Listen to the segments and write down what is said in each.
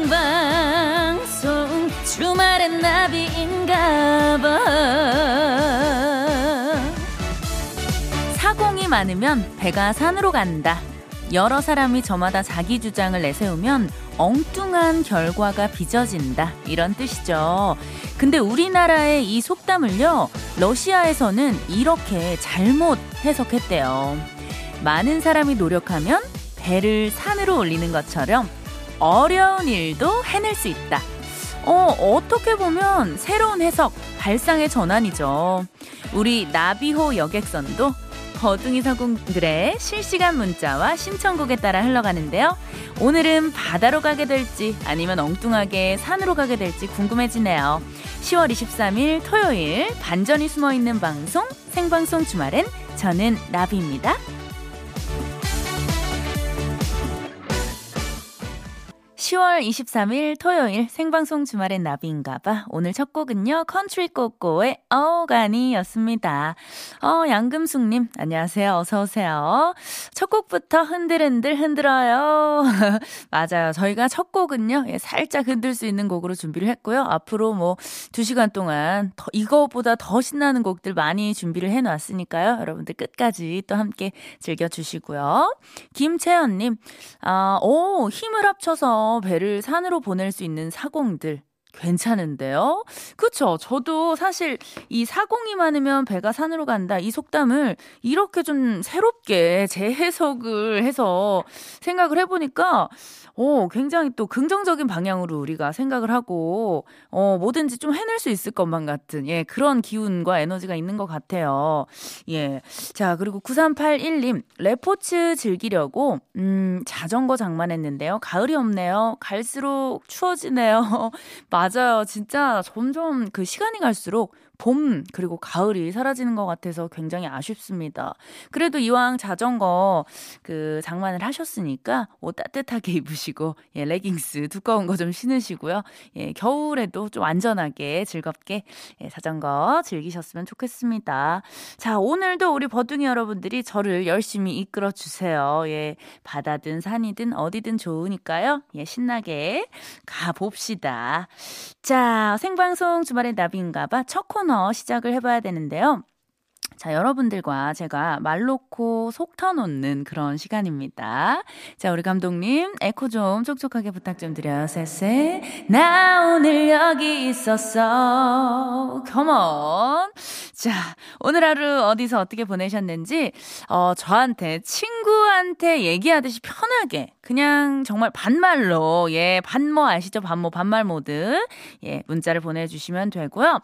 생방송 주말엔 나비인가봐 사공이 많으면 배가 산으로 간다 여러 사람이 저마다 자기 주장을 내세우면 엉뚱한 결과가 빚어진다. 이런 뜻이죠. 근데 우리나라의 이 속담을요, 러시아에서는 이렇게 잘못 해석했대요. 많은 사람이 노력하면 배를 산으로 올리는 것처럼 어려운 일도 해낼 수 있다. 어, 어떻게 보면 새로운 해석, 발상의 전환이죠. 우리 나비호 여객선도 버둥이 서공들의 실시간 문자와 신청곡에 따라 흘러가는데요. 오늘은 바다로 가게 될지 아니면 엉뚱하게 산으로 가게 될지 궁금해지네요. 10월 23일 토요일 반전이 숨어 있는 방송 생방송 주말엔 저는 나비입니다. 10월 23일 토요일 생방송 주말엔 나비인가봐. 오늘 첫 곡은요, 컨트리 꼬꼬의 오 가니였습니다. 어, 양금숙님, 안녕하세요. 어서오세요. 첫 곡부터 흔들흔들 흔들어요. 맞아요. 저희가 첫 곡은요, 예, 살짝 흔들 수 있는 곡으로 준비를 했고요. 앞으로 뭐, 두 시간 동안 더, 이거보다 더 신나는 곡들 많이 준비를 해놨으니까요. 여러분들 끝까지 또 함께 즐겨주시고요. 김채연님, 아, 오, 힘을 합쳐서 배를 산으로 보낼 수 있는 사공들 괜찮은데요? 그쵸? 저도 사실 이 사공이 많으면 배가 산으로 간다. 이 속담을 이렇게 좀 새롭게 재해석을 해서 생각을 해보니까 어, 굉장히 또 긍정적인 방향으로 우리가 생각을 하고, 어, 뭐든지 좀 해낼 수 있을 것만 같은, 예, 그런 기운과 에너지가 있는 것 같아요. 예. 자, 그리고 9381님, 레포츠 즐기려고, 음, 자전거 장만했는데요. 가을이 없네요. 갈수록 추워지네요. 맞아요. 진짜 점점 그 시간이 갈수록 봄 그리고 가을이 사라지는 것 같아서 굉장히 아쉽습니다. 그래도 이왕 자전거 그 장만을 하셨으니까 옷 따뜻하게 입으시고 예, 레깅스 두꺼운 거 좀 신으시고요. 예, 겨울에도 좀 안전하게 즐겁게 예, 자전거 즐기셨으면 좋겠습니다. 자, 오늘도 우리 버둥이 여러분들이 저를 열심히 이끌어 주세요. 예, 바다든 산이든 어디든 좋으니까요. 예, 신나게 가 봅시다. 자, 생방송 주말의 나비인가봐 첫 코너 시작을 해봐야 되는데요. 자, 여러분들과 제가 말 놓고 속 터놓는 그런 시간입니다. 자, 우리 감독님, 에코 좀 촉촉하게 부탁 좀 드려요. 쎄쎄. 나 오늘 여기 있었어. 컴온. 자, 오늘 하루 어디서 어떻게 보내셨는지, 어, 저한테, 친구한테 얘기하듯이 편하게, 그냥 정말 반말로, 예, 반모 아시죠? 반모, 반말 모드. 예, 문자를 보내주시면 되고요.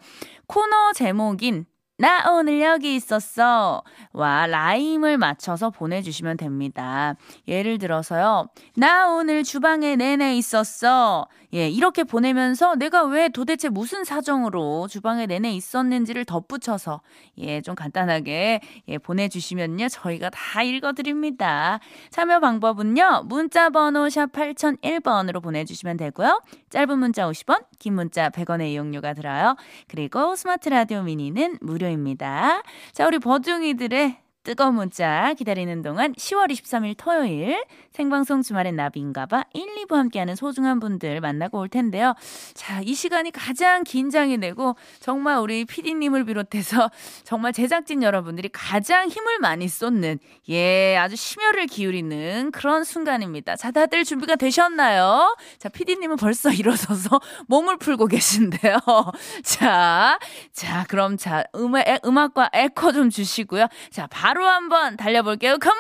코너 제목인 나 오늘 여기 있었어. 와, 라임을 맞춰서 보내주시면 됩니다. 예를 들어서요. 나 오늘 주방에 내내 있었어. 예, 이렇게 보내면서 내가 왜 도대체 무슨 사정으로 주방에 내내 있었는지를 덧붙여서 예, 좀 간단하게 예, 보내주시면요. 저희가 다 읽어드립니다. 참여 방법은요. 문자 번호 샵 8001번으로 보내주시면 되고요. 짧은 문자 50원, 긴 문자 100원의 이용료가 들어요. 그리고 스마트 라디오 미니는 무료입니다. 자, 우리 버둥이들의 뜨거운 문자 기다리는 동안 10월 23일 토요일 생방송 주말엔 나비인가봐 1, 2부 함께하는 소중한 분들 만나고 올 텐데요. 자, 이 시간이 가장 긴장이 되고 정말 우리 PD님을 비롯해서 정말 제작진 여러분들이 가장 힘을 많이 쏟는 예, 아주 심혈을 기울이는 그런 순간입니다. 자, 다들 준비가 되셨나요? 자, PD님은 벌써 일어서서 몸을 풀고 계신데요. 자, 자, 그럼 자, 음악, 음악과 에코 좀 주시고요. 자, 바로 바로 한번 달려볼게요. 컴온!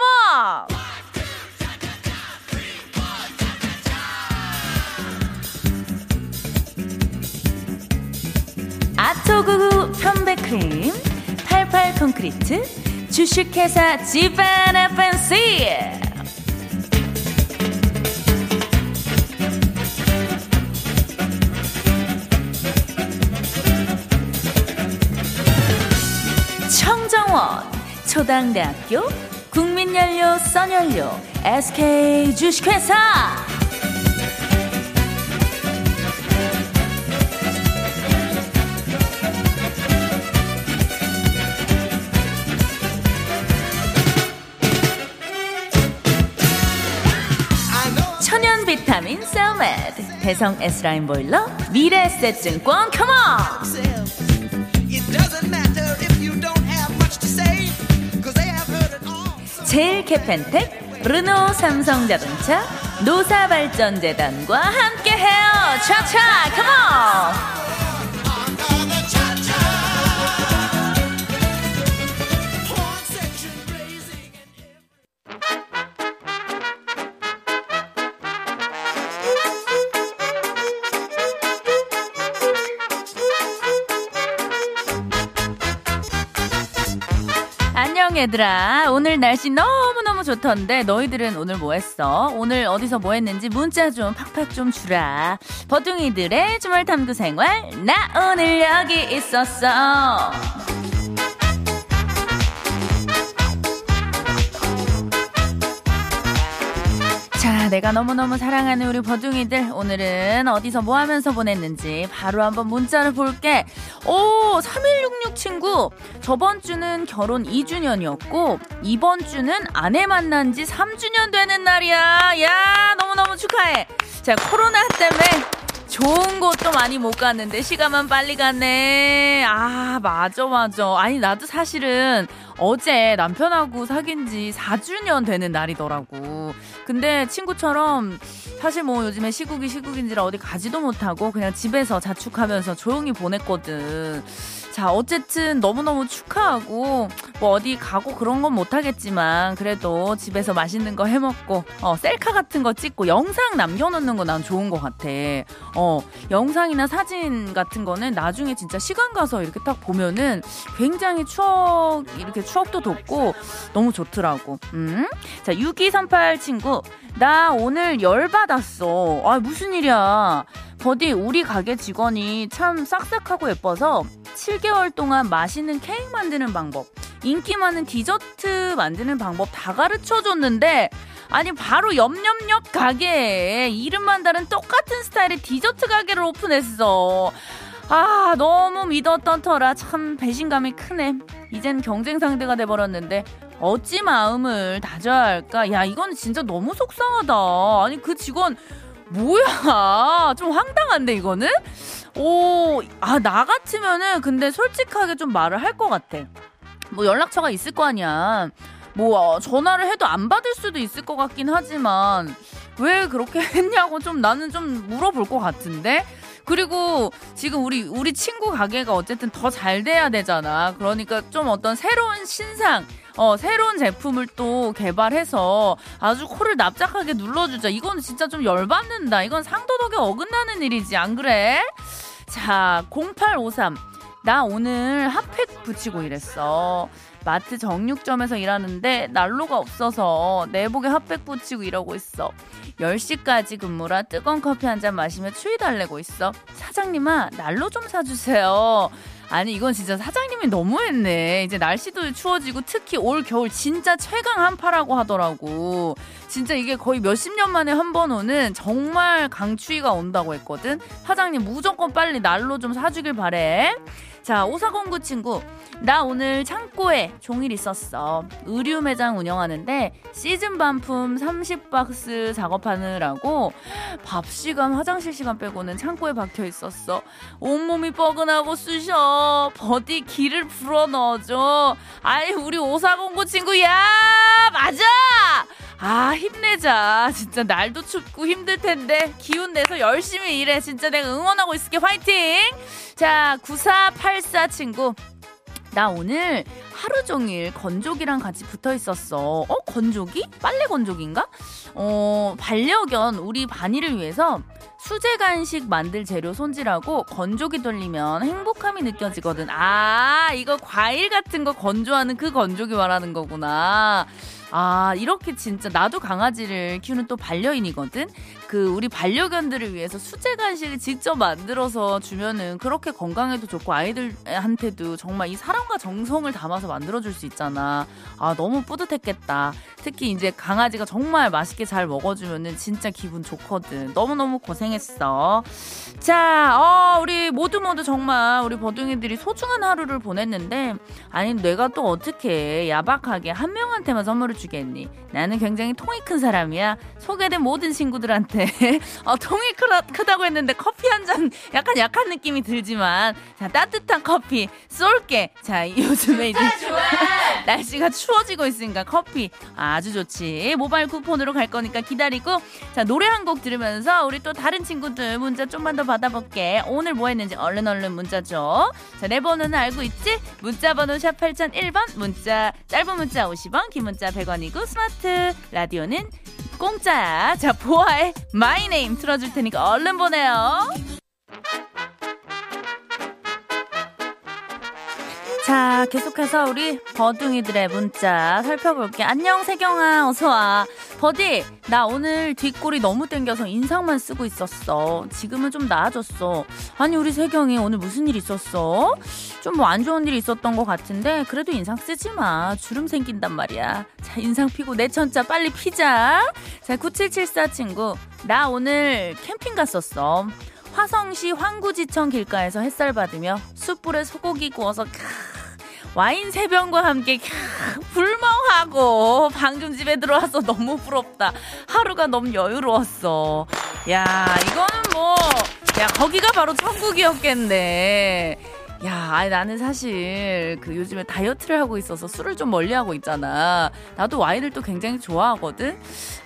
아토구구 편백크림, 88 콘크리트, 주식회사 지벤에펜시 초당대학교 국민연료 써연료 SK 주식회사. 천연 비타 비타민 셀메드 대성 S라인 보일러 미래 에셋증권 컴온 제일 캐펜텍 르노 삼성자동차 노사발전재단과 함께해요. 차차 컴온 얘들아. 오늘 날씨 너무너무 좋던데 너희들은 오늘 뭐 했어? 오늘 어디서 뭐 했는지 문자 좀 팍팍 좀 주라. 버둥이들의 주말 탐구 생활. 나 오늘 여기 있었어. 자, 내가 너무너무 사랑하는 우리 버둥이들. 오늘은 어디서 뭐 하면서 보냈는지 바로 한번 문자를 볼게. 오, 3166 친구. 저번 주는 결혼 2주년이었고, 이번 주는 아내 만난 지 3주년 되는 날이야. 야, 너무너무 축하해. 자, 코로나 때문에 좋은 곳도 많이 못 갔는데 시간만 빨리 갔네. 아, 맞아, 맞아. 아니, 나도 사실은 어제 남편하고 사귄 지 4주년 되는 날이더라고. 근데 친구처럼 사실 뭐 요즘에 시국이 시국인지라 어디 가지도 못하고 그냥 집에서 자축하면서 조용히 보냈거든. 자, 어쨌든 너무너무 축하하고, 뭐 어디 가고 그런 건 못하겠지만, 그래도 집에서 맛있는 거 해먹고, 어, 셀카 같은 거 찍고, 영상 남겨놓는 거 난 좋은 것 같아. 어, 영상이나 사진 같은 거는 나중에 진짜 시간 가서 이렇게 딱 보면은 굉장히 추억, 이렇게 추억도 돋고, 너무 좋더라고. 음? 자, 6238 친구. 나 오늘 열받았어. 아, 무슨 일이야. 버디, 우리 가게 직원이 참 싹싹하고 예뻐서 7개월 동안 맛있는 케이크 만드는 방법, 인기 많은 디저트 만드는 방법 다 가르쳐 줬는데, 아니, 바로 옆옆옆 가게에 이름만 다른 똑같은 스타일의 디저트 가게를 오픈했어. 아, 너무 믿었던 터라 참 배신감이 크네. 이젠 경쟁 상대가 돼버렸는데, 어찌 마음을 다져야 할까? 야, 이건 진짜 너무 속상하다. 아니, 그 직원, 뭐야. 좀 황당한데, 이거는? 오, 아, 나 같으면은 근데 솔직하게 좀 말을 할 것 같아. 뭐 연락처가 있을 거 아니야. 뭐 어, 전화를 해도 안 받을 수도 있을 것 같긴 하지만 왜 그렇게 했냐고 좀 나는 좀 물어볼 것 같은데. 그리고 지금 우리 우리 친구 가게가 어쨌든 더 잘 돼야 되잖아. 그러니까 좀 어떤 새로운 신상 어, 새로운 제품을 또 개발해서 아주 코를 납작하게 눌러주자. 이건 진짜 좀 열받는다. 이건 상도덕에 어긋나는 일이지. 안 그래? 자, 0853. 나 오늘 핫팩 붙이고 일했어. 마트 정육점에서 일하는데 난로가 없어서 내복에 핫팩 붙이고 일하고 있어. 10시까지 근무라 뜨거운 커피 한 잔 마시며 추위 달래고 있어. 사장님아, 난로 좀 사주세요. 아니 이건 진짜 사장님이 너무했네. 이제 날씨도 추워지고 특히 올 겨울 진짜 최강 한파라고 하더라고. 진짜 이게 거의 몇십 년 만에 한 번 오는 정말 강추위가 온다고 했거든. 사장님 무조건 빨리 난로 좀 사주길 바래. 자, 오사공구 친구. 나 오늘 창고에 종일 있었어. 의류 매장 운영하는데 시즌 반품 30박스 작업하느라고 밥 시간, 화장실 시간 빼고는 창고에 박혀 있었어. 온몸이 뻐근하고 쑤셔. 버디 기를 불어 넣어줘. 아이, 우리 오사공구 친구, 야! 맞아! 아, 힘내자. 진짜 날도 춥고 힘들 텐데 기운 내서 열심히 일해. 진짜 내가 응원하고 있을게. 화이팅! 자, 9484 친구. 나 오늘 하루 종일 건조기랑 같이 붙어 있었어. 어, 건조기? 빨래 건조기인가? 어, 반려견 우리 바니를 위해서 수제 간식 만들 재료 손질하고 건조기 돌리면 행복함이 느껴지거든. 아, 이거 과일 같은 거 건조하는 그 건조기 말하는 거구나. 아, 이렇게 진짜 나도 강아지를 키우는 또 반려인이거든? 그 우리 반려견들을 위해서 수제 간식을 직접 만들어서 주면은 그렇게 건강에도 좋고 아이들한테도 정말 이 사랑과 정성을 담아서 만들어줄 수 있잖아. 아, 너무 뿌듯했겠다. 특히 이제 강아지가 정말 맛있게 잘 먹어주면은 진짜 기분 좋거든. 너무너무 고생했어. 자, 어, 우리 모두 모두 정말 우리 버둥이들이 소중한 하루를 보냈는데, 아니, 내가 또 어떻게 야박하게 한 명한테만 선물을 주겠니? 나는 굉장히 통이 큰 사람이야. 소개된 모든 친구들한테 어, 통이 크다, 크다고 했는데 커피 한 잔 약간 약한 느낌이 들지만 자 따뜻한 커피 쏠게. 자 요즘에 이제 날씨가 추워지고 있으니까 커피 아주 좋지. 모바일 쿠폰으로 갈 거니까 기다리고 자 노래 한 곡 들으면서 우리 또 다른 친구들 문자 좀만 더 받아볼게. 오늘 뭐 했는지 얼른 얼른 문자 줘. 자, 내 번호는 알고 있지? 문자 번호 샵 8001번 문자 짧은 문자 50원 긴 문자 100원 이고 스마트 라디오는 공짜야. 자, 보아의 My Name 틀어줄 테니까 얼른 보내요. 자, 계속해서 우리 버둥이들의 문자 살펴볼게. 안녕, 세경아. 어서와. 버디, 나 오늘 뒷골이 너무 땡겨서 인상만 쓰고 있었어. 지금은 좀 나아졌어. 아니, 우리 세경이 오늘 무슨 일 있었어? 좀 뭐 안 좋은 일이 있었던 것 같은데, 그래도 인상 쓰지 마. 주름 생긴단 말이야. 자, 인상 피고 내 천자 빨리 피자. 자, 9774 친구. 나 오늘 캠핑 갔었어. 화성시 황구지천 길가에서 햇살 받으며 숯불에 소고기 구워서 캬, 와인 세 병과 함께 캬, 불멍하고 방금 집에 들어와서 너무 부럽다. 하루가 너무 여유로웠어. 야, 이거는 뭐, 야, 거기가 바로 천국이었겠네. 야, 아니 나는 사실 그 요즘에 다이어트를 하고 있어서 술을 좀 멀리 하고 있잖아. 나도 와인을 또 굉장히 좋아하거든.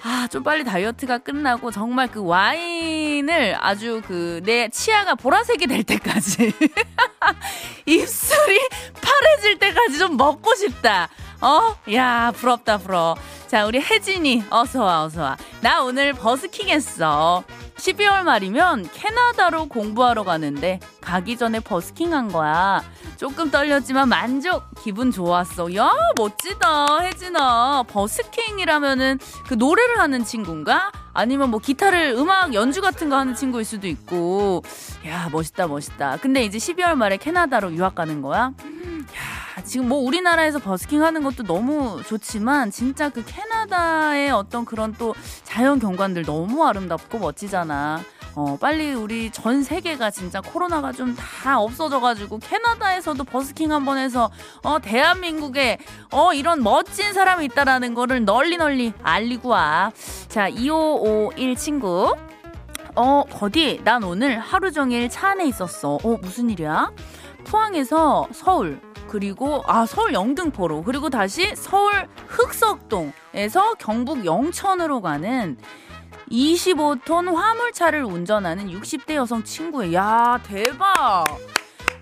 아, 좀 빨리 다이어트가 끝나고 정말 그 와인을 아주 그 내 치아가 보라색이 될 때까지 입술이 파래질 때까지 좀 먹고 싶다. 어? 야, 부럽다, 부러워. 자, 우리 혜진이 어서와, 어서와. 나 오늘 버스킹 했어. 12월 말이면 캐나다로 공부하러 가는데 가기 전에 버스킹 한 거야. 조금 떨렸지만 만족. 기분 좋았어. 야, 멋지다. 혜진아. 버스킹이라면은 그 노래를 하는 친구인가? 아니면 뭐 기타를 음악 연주 같은 거 하는 친구일 수도 있고. 야, 멋있다, 멋있다. 근데 이제 12월 말에 캐나다로 유학 가는 거야? 야, 지금 뭐 우리나라에서 버스킹 하는 것도 너무 좋지만 진짜 그 캐나다의 어떤 그런 또 자연 경관들 너무 아름답고 멋지잖아. 어, 빨리 우리 전 세계가 진짜 코로나가 좀 다 없어져가지고 캐나다에서도 버스킹 한 번 해서 어, 대한민국에 어, 이런 멋진 사람이 있다라는 거를 널리 널리 알리고 와. 자, 2551 친구. 어, 어디? 난 오늘 하루 종일 차 안에 있었어. 어, 무슨 일이야? 포항에서 서울, 그리고 아 서울 영등포로 그리고 다시 서울 흑석동에서 경북 영천으로 가는 25톤 화물차를 운전하는 60대 여성 친구예요. 야 대박.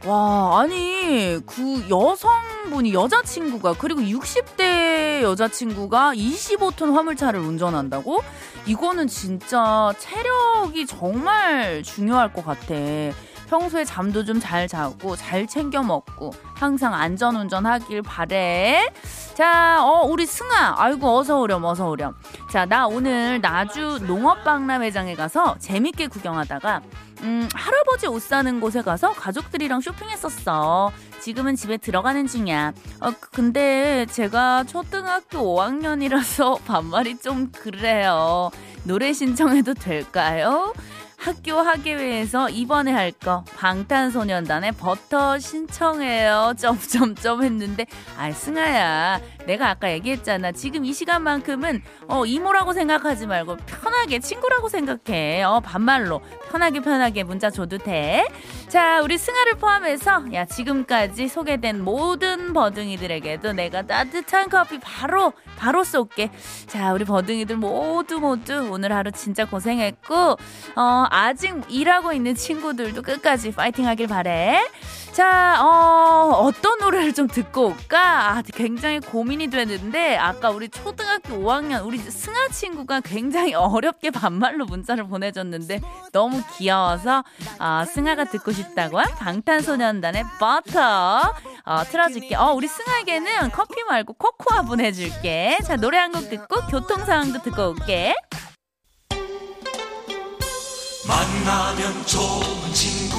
와, 아니, 그 여성분이 여자친구가, 그리고 60대 여자친구가 25톤 화물차를 운전한다고? 이거는 진짜 체력이 정말 중요할 것 같아. 평소에 잠도 좀 잘 자고 잘 챙겨 먹고 항상 안전 운전하길 바래. 자, 어 우리 승아, 아이고 어서 오렴 어서 오렴. 자, 나 오늘 나주 농업박람 회장에 가서 재밌게 구경하다가 음, 할아버지 옷 사는 곳에 가서 가족들이랑 쇼핑했었어. 지금은 집에 들어가는 중이야. 어, 근데 제가 초등학교 5학년이라서 반말이 좀 그래요. 노래 신청해도 될까요? 학교 학예회에서 이번에 할 거 방탄소년단의 버터 신청해요. 점점점 했는데 아 승아야 내가 아까 얘기했잖아. 지금 이 시간만큼은 어 이모라고 생각하지 말고 편하게 친구라고 생각해. 어 반말로 편하게 편하게 문자 줘도 돼. 자 우리 승아를 포함해서 야 지금까지 소개된 모든 버둥이들에게도 내가 따뜻한 커피 바로 바로 쏠게. 자 우리 버둥이들 모두 모두 오늘 하루 진짜 고생했고 어 아직 일하고 있는 친구들도 끝까지 파이팅 하길 바래. 자, 어, 어떤 노래를 좀 듣고 올까? 아, 굉장히 고민이 되는데, 아까 우리 초등학교 5학년, 우리 승아 친구가 굉장히 어렵게 반말로 문자를 보내줬는데, 너무 귀여워서, 아, 승아가 듣고 싶다고 한 방탄소년단의 버터, 어, 틀어줄게. 어, 우리 승아에게는 커피 말고 코코아 보내줄게. 자, 노래 한 곡 듣고 교통 상황도 듣고 올게. 만나면 좋은 친구.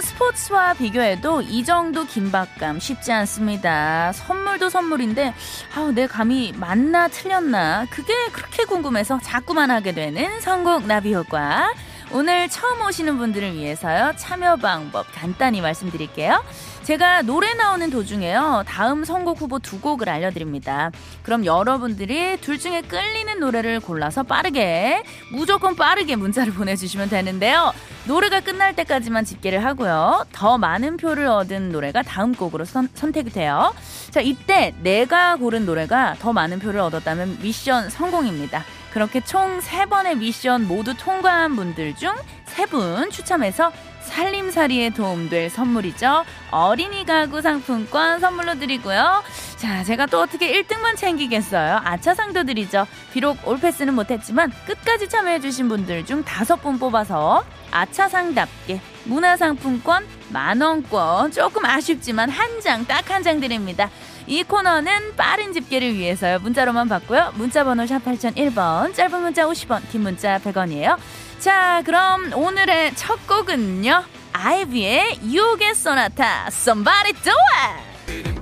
스포츠와 비교해도 이 정도 긴박감 쉽지 않습니다. 선물도 선물인데, 아우, 내 감이 맞나 틀렸나, 그게 그렇게 궁금해서 자꾸만 하게 되는 선곡 나비 효과. 오늘 처음 오시는 분들을 위해서요, 참여 방법 간단히 말씀드릴게요. 제가 노래 나오는 도중에요. 다음 선곡 후보 두 곡을 알려드립니다. 그럼 여러분들이 둘 중에 끌리는 노래를 골라서 빠르게, 무조건 빠르게 문자를 보내주시면 되는데요. 노래가 끝날 때까지만 집계를 하고요. 더 많은 표를 얻은 노래가 다음 곡으로 선, 선택이 돼요. 자, 이때 내가 고른 노래가 더 많은 표를 얻었다면 미션 성공입니다. 그렇게 총 3번의 미션 모두 통과한 분들 중 3분 추첨해서 살림살이에 도움될 선물이죠. 어린이 가구 상품권 선물로 드리고요. 자, 제가 또 어떻게 1등만 챙기겠어요? 아차상도 드리죠. 비록 올패스는 못했지만 끝까지 참여해주신 분들 중 5분 뽑아서 아차상답게 문화상품권 만원권 조금 아쉽지만 한 장, 딱 한 장 드립니다. 이 코너는 빠른 집계를 위해서요. 문자로만 받고요. 문자번호 샵 8001번, 짧은 문자 50원, 긴 문자 100원이에요. 자, 그럼 오늘의 첫 곡은요. 아이비의 유혹의 소나타, Somebody Do It!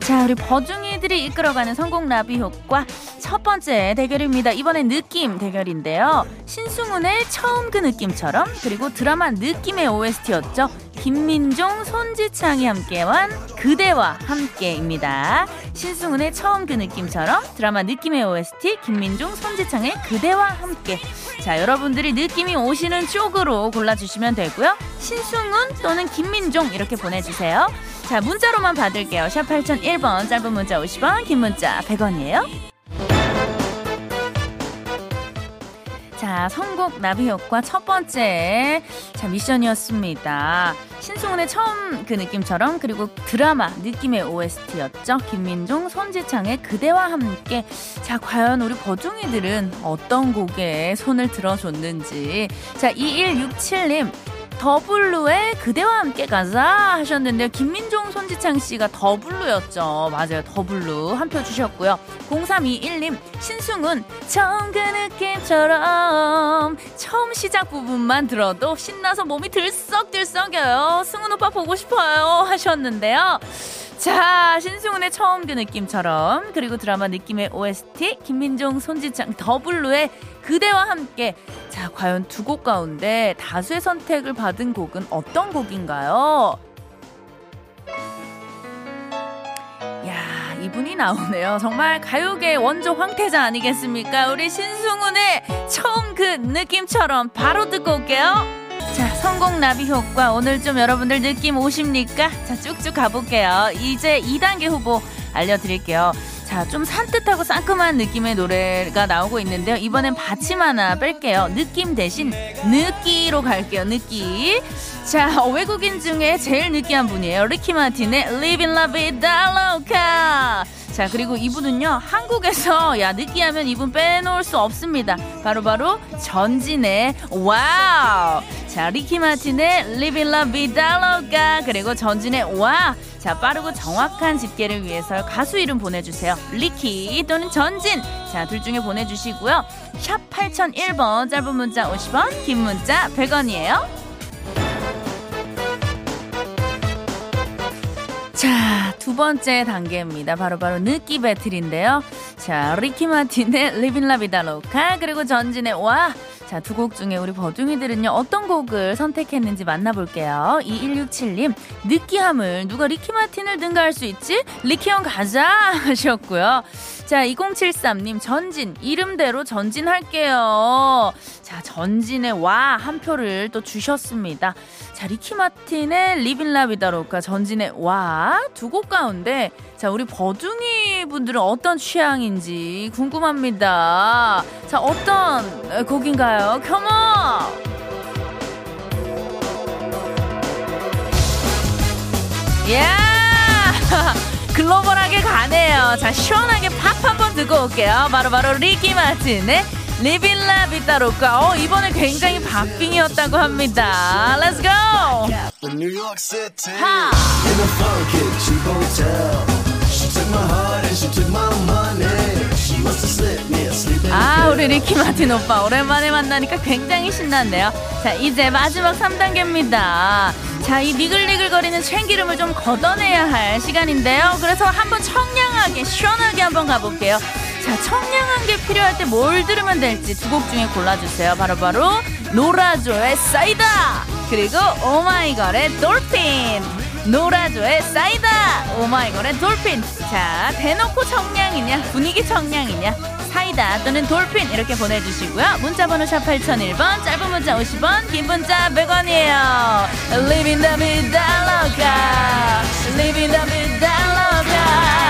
자, 우리 버중이들이 이끌어가는 성공 나비 효과 첫 번째 대결입니다. 이번엔 느낌 대결인데요. 신승훈의 처음 그 느낌처럼 그리고 드라마 느낌의 OST였죠. 김민종, 손지창이 함께한 그대와 함께입니다. 신승훈의 처음 그 느낌처럼 드라마 느낌의 OST 김민종, 손지창의 그대와 함께. 자, 여러분들이 느낌이 오시는 쪽으로 골라주시면 되고요. 신승훈 또는 김민종 이렇게 보내주세요. 자, 문자로만 받을게요. 샵 8001번, 짧은 문자 50원, 긴 문자 100원이에요. 자, 선곡 나비 효과 첫 번째 자 미션이었습니다. 신승훈의 처음 그 느낌처럼 그리고 드라마 느낌의 OST였죠. 김민종, 손지창의 그대와 함께 자 과연 우리 버둥이들은 어떤 곡에 손을 들어줬는지 자 2167님 더블루의 그대와 함께 가자 하셨는데요. 김민종, 손지창 씨가 더블루였죠. 맞아요. 더블루 한 표 주셨고요. 0321님 신승훈 처음 그 느낌처럼 처음 시작 부분만 들어도 신나서 몸이 들썩들썩여요. 승훈 오빠 보고 싶어요 하셨는데요. 자, 신승훈의 처음 그 느낌처럼 그리고 드라마 느낌의 OST 김민종, 손지창 더블루의 그대와 함께 자, 과연 두 곡 가운데 다수의 선택을 받은 곡은 어떤 곡인가요? 야, 이분이 나오네요. 정말 가요계 원조 황태자 아니겠습니까? 우리 신승훈의 처음 그 느낌처럼 바로 듣고 올게요. 자, 성공 나비 효과 오늘 좀 여러분들 느낌 오십니까? 자, 쭉쭉 가볼게요. 이제 2단계 후보 알려드릴게요. 자, 좀 산뜻하고 상큼한 느낌의 노래가 나오고 있는데요. 이번엔 받침 하나 뺄게요. 느낌 대신 느끼로 갈게요. 느끼. 자, 외국인 중에 제일 느끼한 분이에요. 리키 마틴의 Living La Vida Loca. 자, 그리고 이분은요, 한국에서, 야, 느끼하면 이분 빼놓을 수 없습니다. 바로바로 바로 전진의 와. 자, 리키 마틴의 Vida Loca. 그리고 전진의 와. 자, 빠르고 정확한 집계를 위해서 가수 이름 보내주세요. 리키 또는 전진. 자, 둘 중에 보내주시고요. 샵 8001번, 짧은 문자 50원, 긴 문자 100원이에요. 자, 두 번째 단계입니다. 바로바로 바로 느끼 배틀인데요. 자, 리키 마틴의 Livin' La Vida Loca, 그리고 전진의 와. 자, 두 곡 중에 우리 버둥이들은요, 어떤 곡을 선택했는지 만나볼게요. 2167님, 느끼함을 누가 리키 마틴을 능가할 수 있지? 리키 형 가자! 하셨고요. 자, 2073님, 전진. 이름대로 전진할게요. 자, 전진의 와, 한 표를 또 주셨습니다. 자, 리키 마틴의 Livin' La Vida Loca, 전진의 와, 두 곡 가운데, 자, 우리 버둥이 분들은 어떤 취향인지 궁금합니다. 자, 어떤 곡인가요? Come on! 야! 글로벌하게 가네요. 자, 시원하게 팝 한번 듣고 올게요. 바로바로 바로 리키 마틴의 Livin' La Vida Loca. 어, 이번에 굉장히 박빙이었다고 합니다. Let's go! 하! 아, 우리 리키 마틴 오빠. 오랜만에 만나니까 굉장히 신났네요. 자, 이제 마지막 3단계입니다. 자, 이 니글니글거리는 참기름을 좀 걷어내야 할 시간인데요. 그래서 한번 청량하게, 시원하게 한번 가볼게요. 자, 청량한 게 필요할 때 뭘 들으면 될지 두 곡 중에 골라주세요. 바로바로 바로 노라조의 사이다! 그리고 오마이걸의 돌핀! 노라조의 사이다! 오마이걸의 돌핀! 자, 대놓고 청량이냐, 분위기 청량이냐, 사이다 또는 돌핀 이렇게 보내주시고요. 문자번호 샵 8001번, 짧은 문자 50원, 긴 문자 100원이에요. Living the vida loca. Livin' La Vida Loca.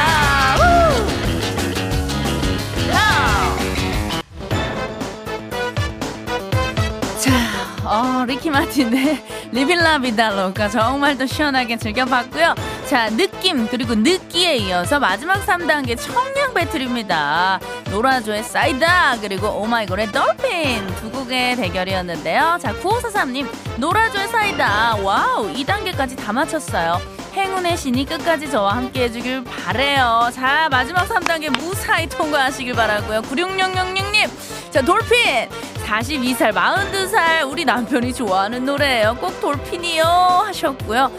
어, 리키 마틴의 Livin' La Vida Loca 정말 또 시원하게 즐겨봤고요. 자, 느낌 그리고 느끼에 이어서 마지막 3단계 청량 배틀입니다. 노라조의 사이다 그리고 오마이걸의 Dolphin 두 곡의 대결이었는데요. 자, 9543님 노라조의 사이다 와우 2단계까지 다 맞췄어요. 행운의 신이 끝까지 저와 함께 해주길 바래요. 자, 마지막 3단계 무사히 통과하시길 바라고요. 96666님, 자, Dolphin! 42살, 42살 우리 남편이 좋아하는 노래예요. 꼭 Dolphin이요 하셨고요.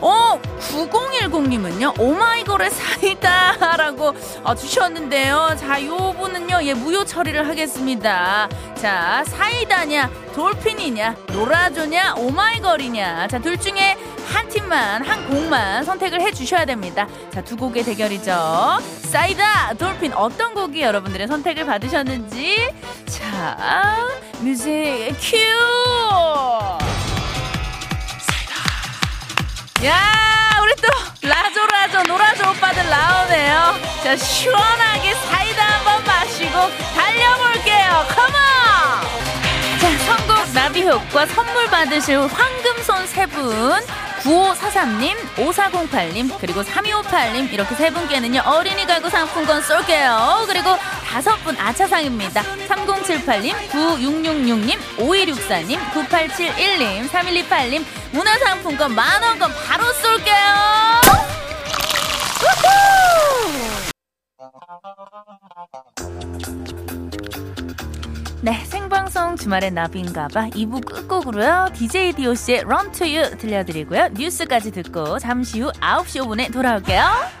어, 9010님은요, 오마이걸의 사이다 라고 어, 주셨는데요. 자, 요 분은요, 예, 무효 처리를 하겠습니다. 자, 사이다냐, Dolphin이냐, 노라조냐, 오마이걸이냐. 자, 둘 중에 한 팀만, 한 곡만 선택을 해 주셔야 됩니다. 자, 두 곡의 대결이죠. 사이다, Dolphin, 어떤 곡이 여러분들의 선택을 받으셨는지. 자, 뮤직 큐! 야, 우리 또 라조 라조 노라조 오빠들 나오네요. 자, 시원하게 사이다 한번 마시고 달려볼게요. 컴온! 자, 선곡 나비효과 선물 받으실 황금손 세 분. 9543님, 5408님, 그리고 3258님, 이렇게 세 분께는요, 어린이 가구 상품권 쏠게요. 그리고 다섯 분 아차상입니다. 3078님, 9666님, 5164님, 9871님, 3128님, 문화상품권 만원권 바로 쏠게요! 네, 생방송 주말의 나비인가봐 2부 끝곡으로요. DJ DOC의 Run to You 들려드리고요. 뉴스까지 듣고 잠시 후 9시 5분에 돌아올게요.